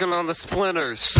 On the splinters.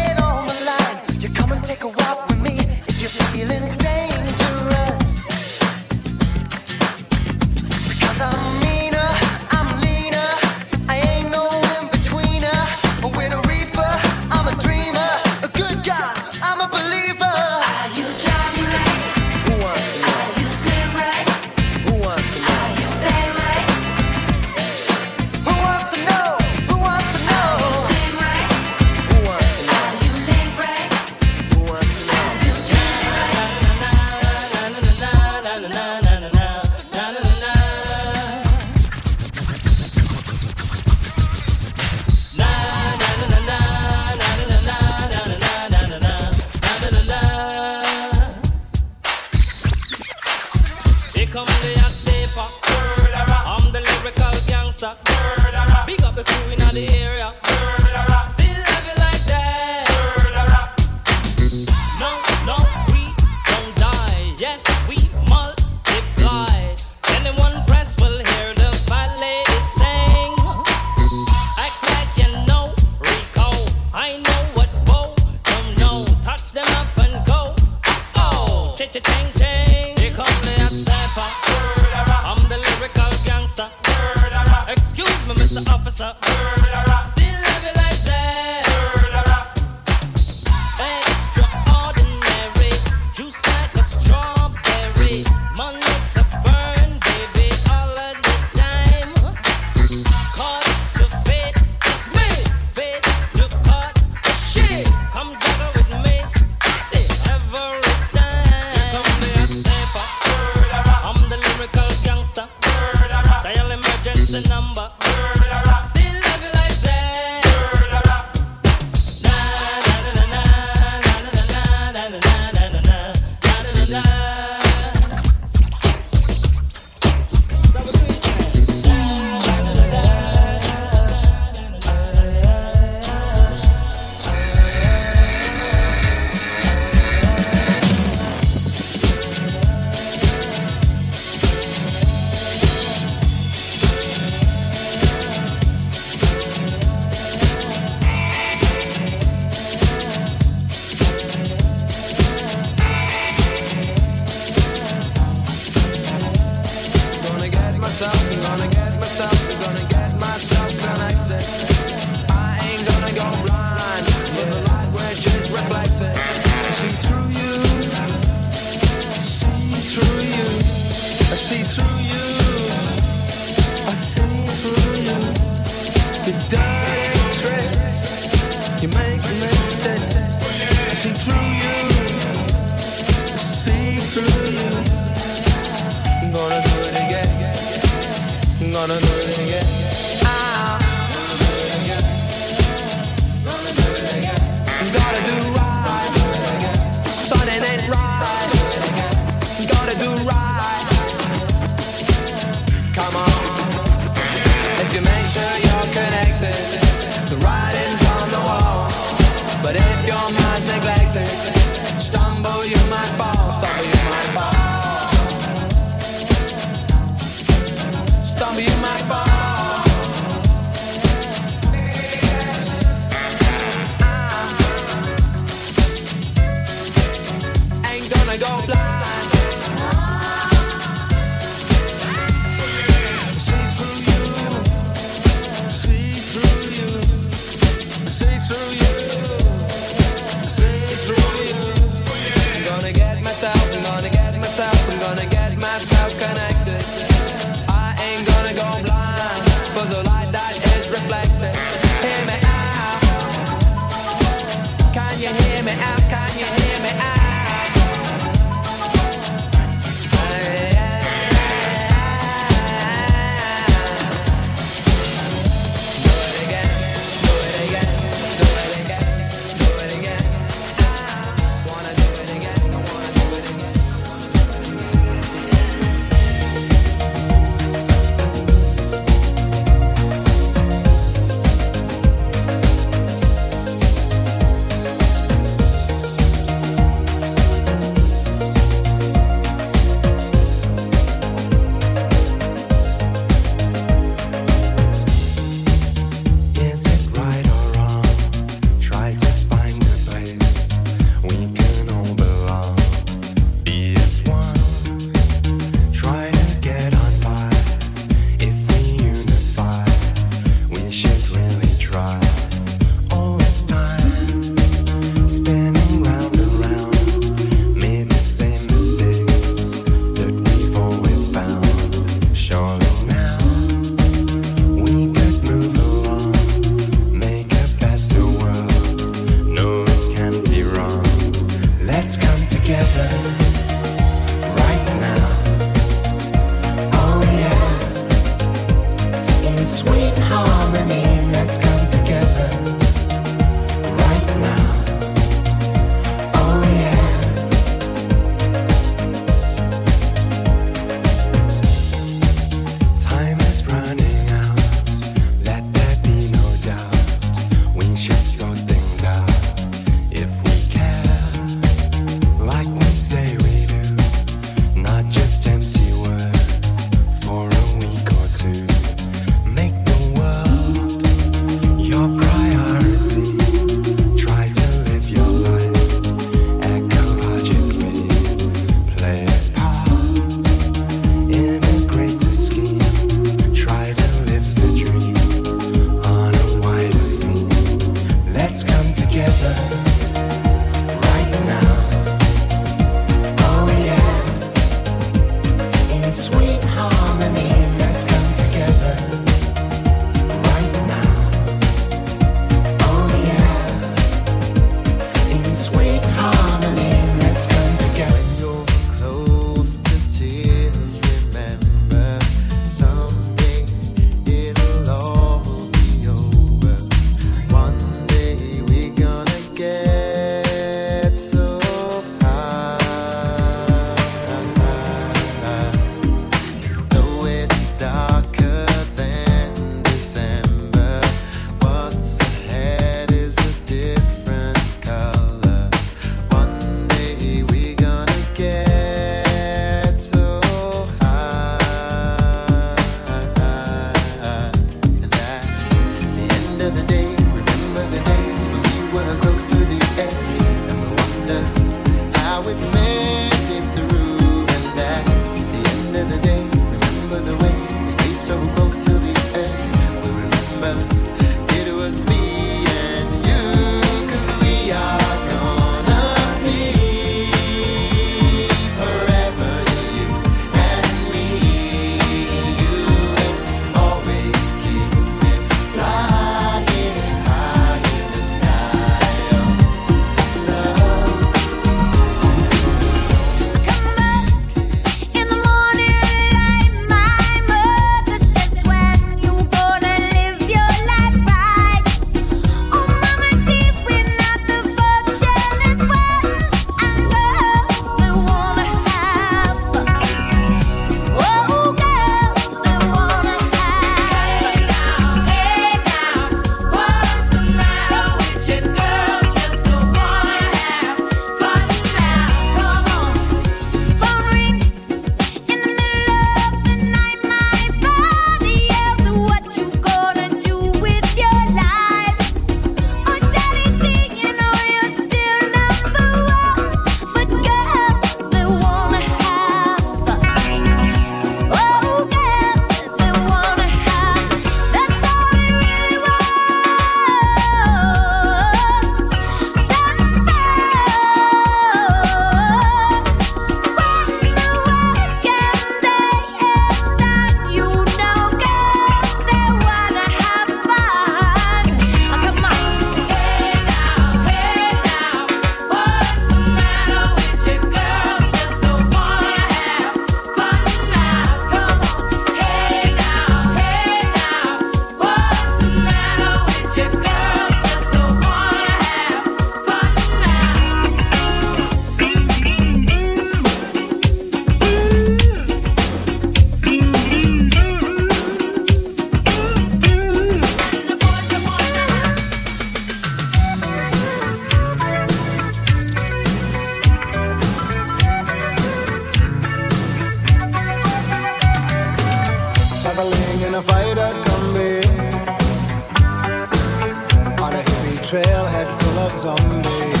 Zombies.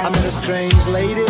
I met a strange lady,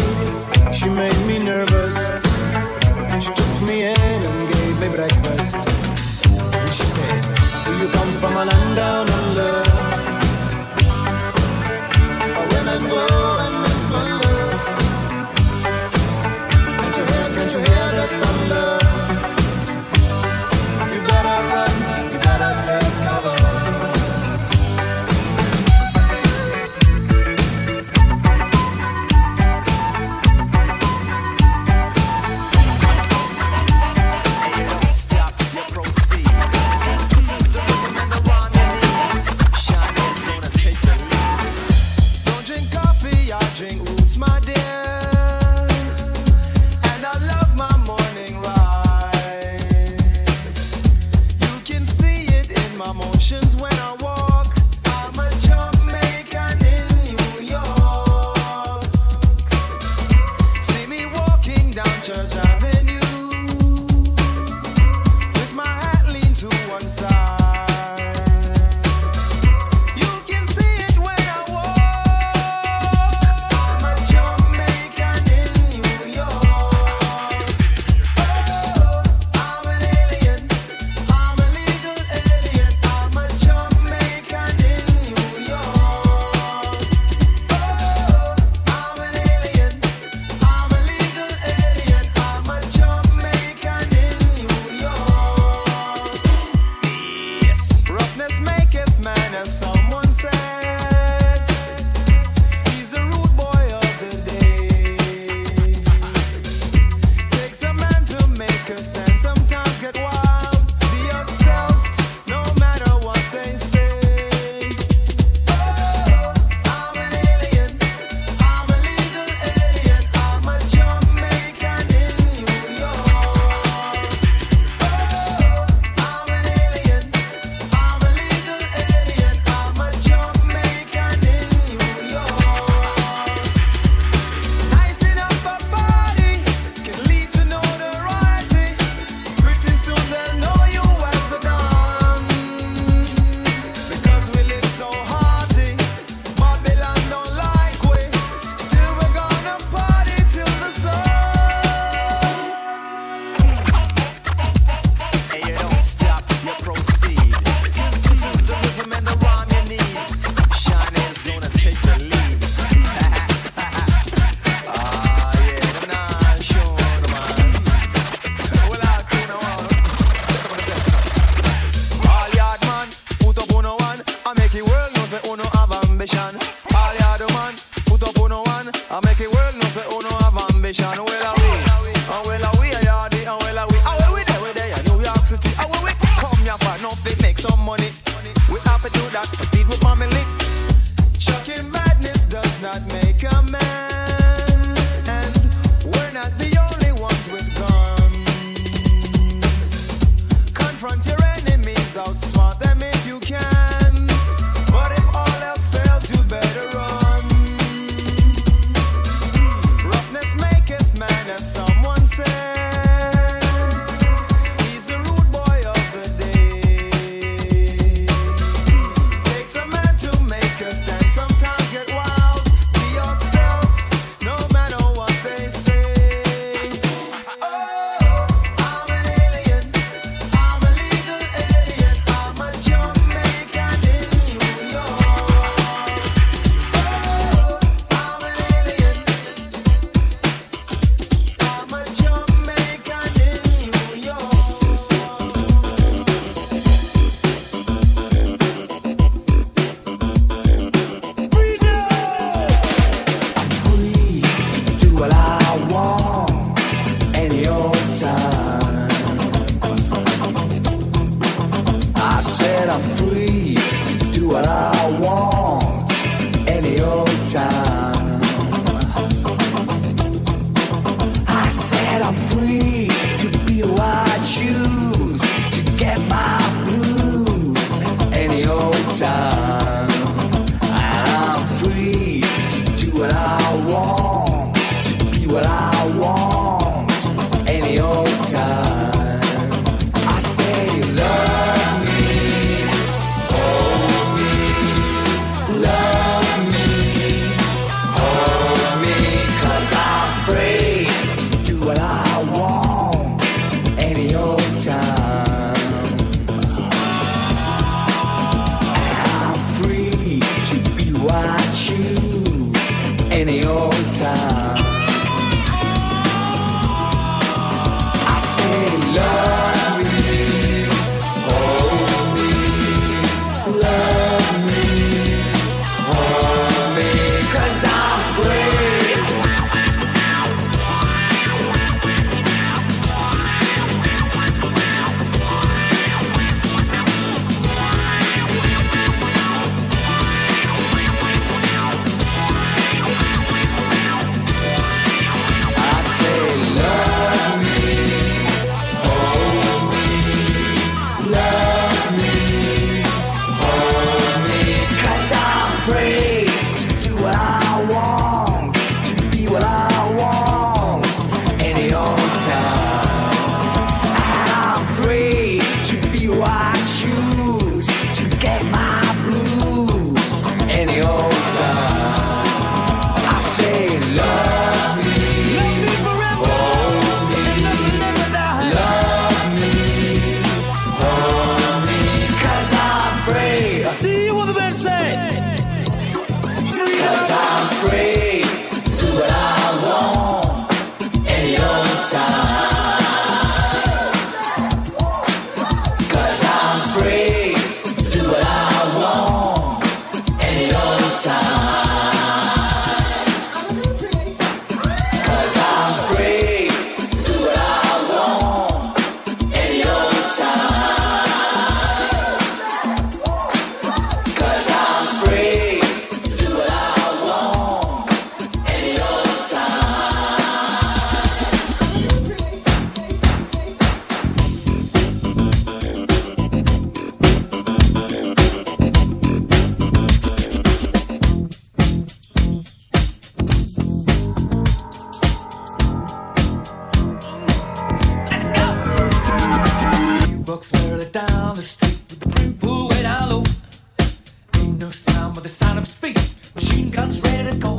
sound with the sound of speed. Machine guns ready to go.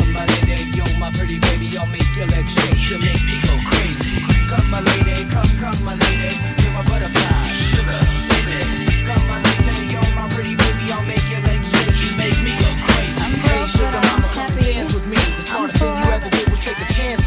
Come, my lady, you're my pretty baby. I'll make your legs shake, you make me go crazy. Come, my lady, come, come, my lady, you're my butterfly, sugar, baby. Come, my lady, you're my pretty baby. I'll make your legs shake, you make me go crazy. I'm Hey, sugar mama, come and dance with me. The I'm smartest thing you ever did was take a chance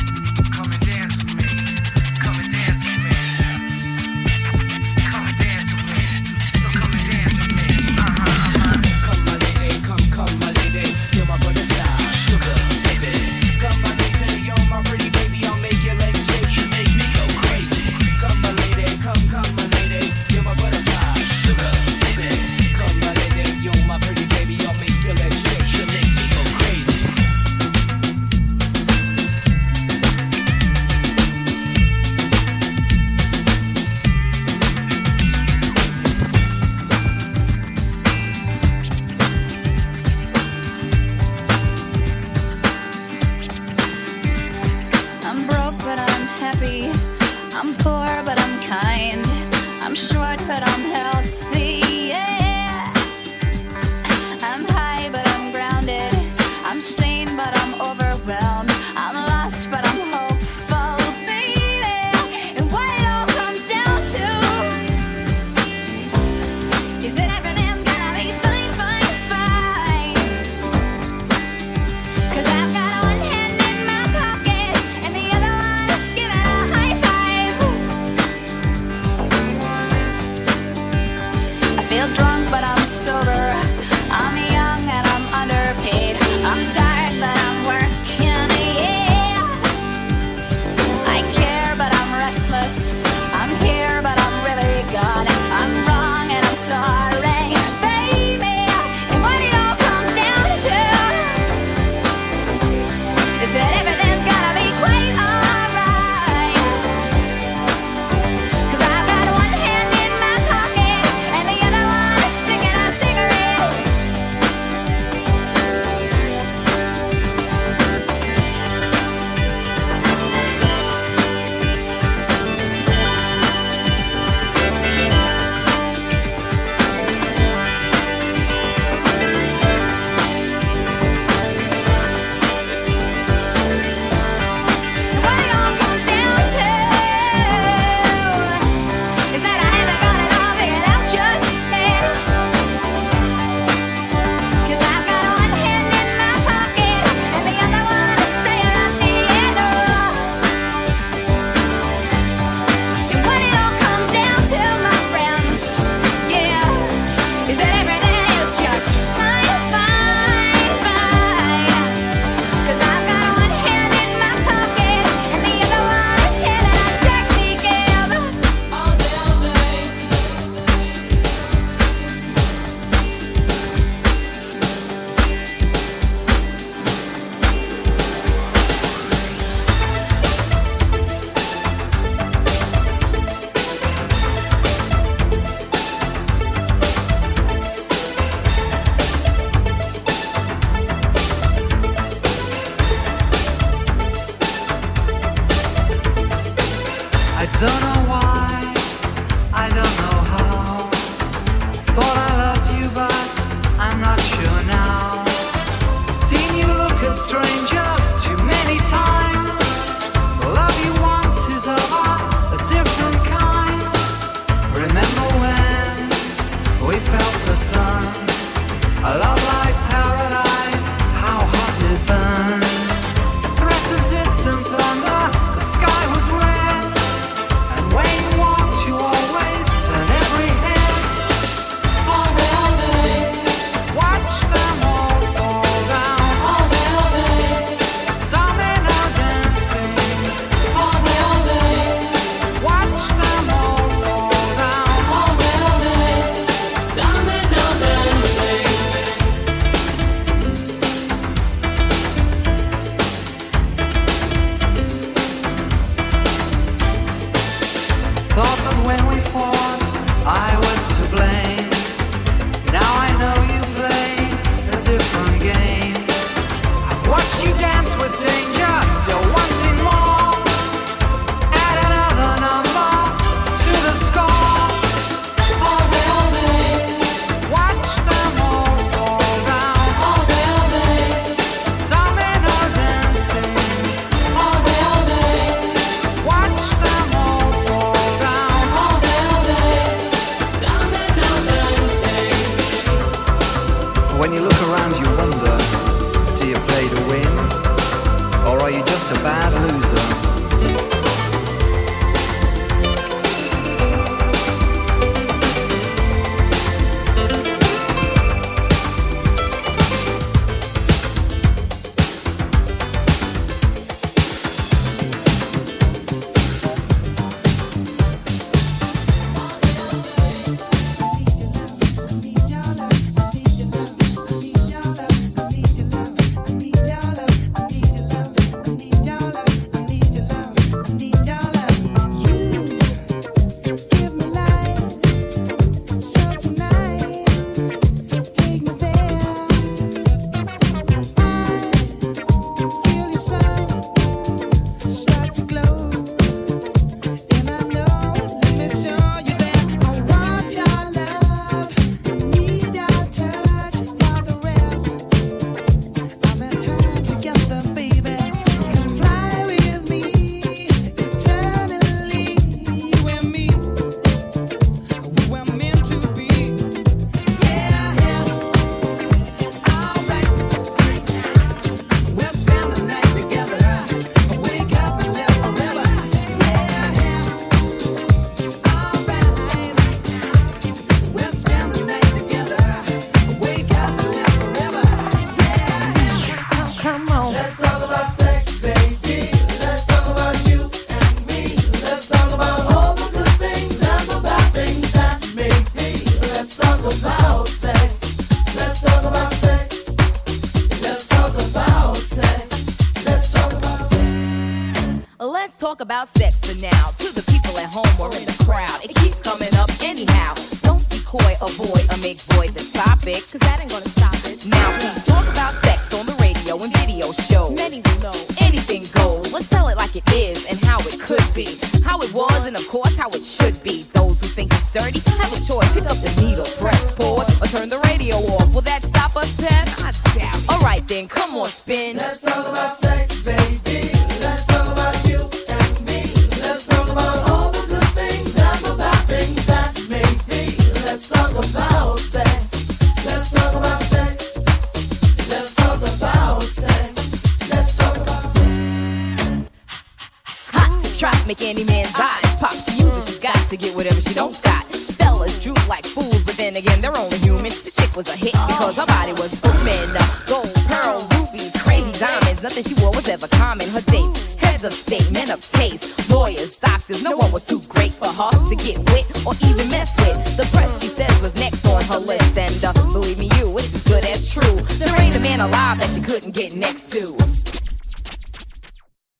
About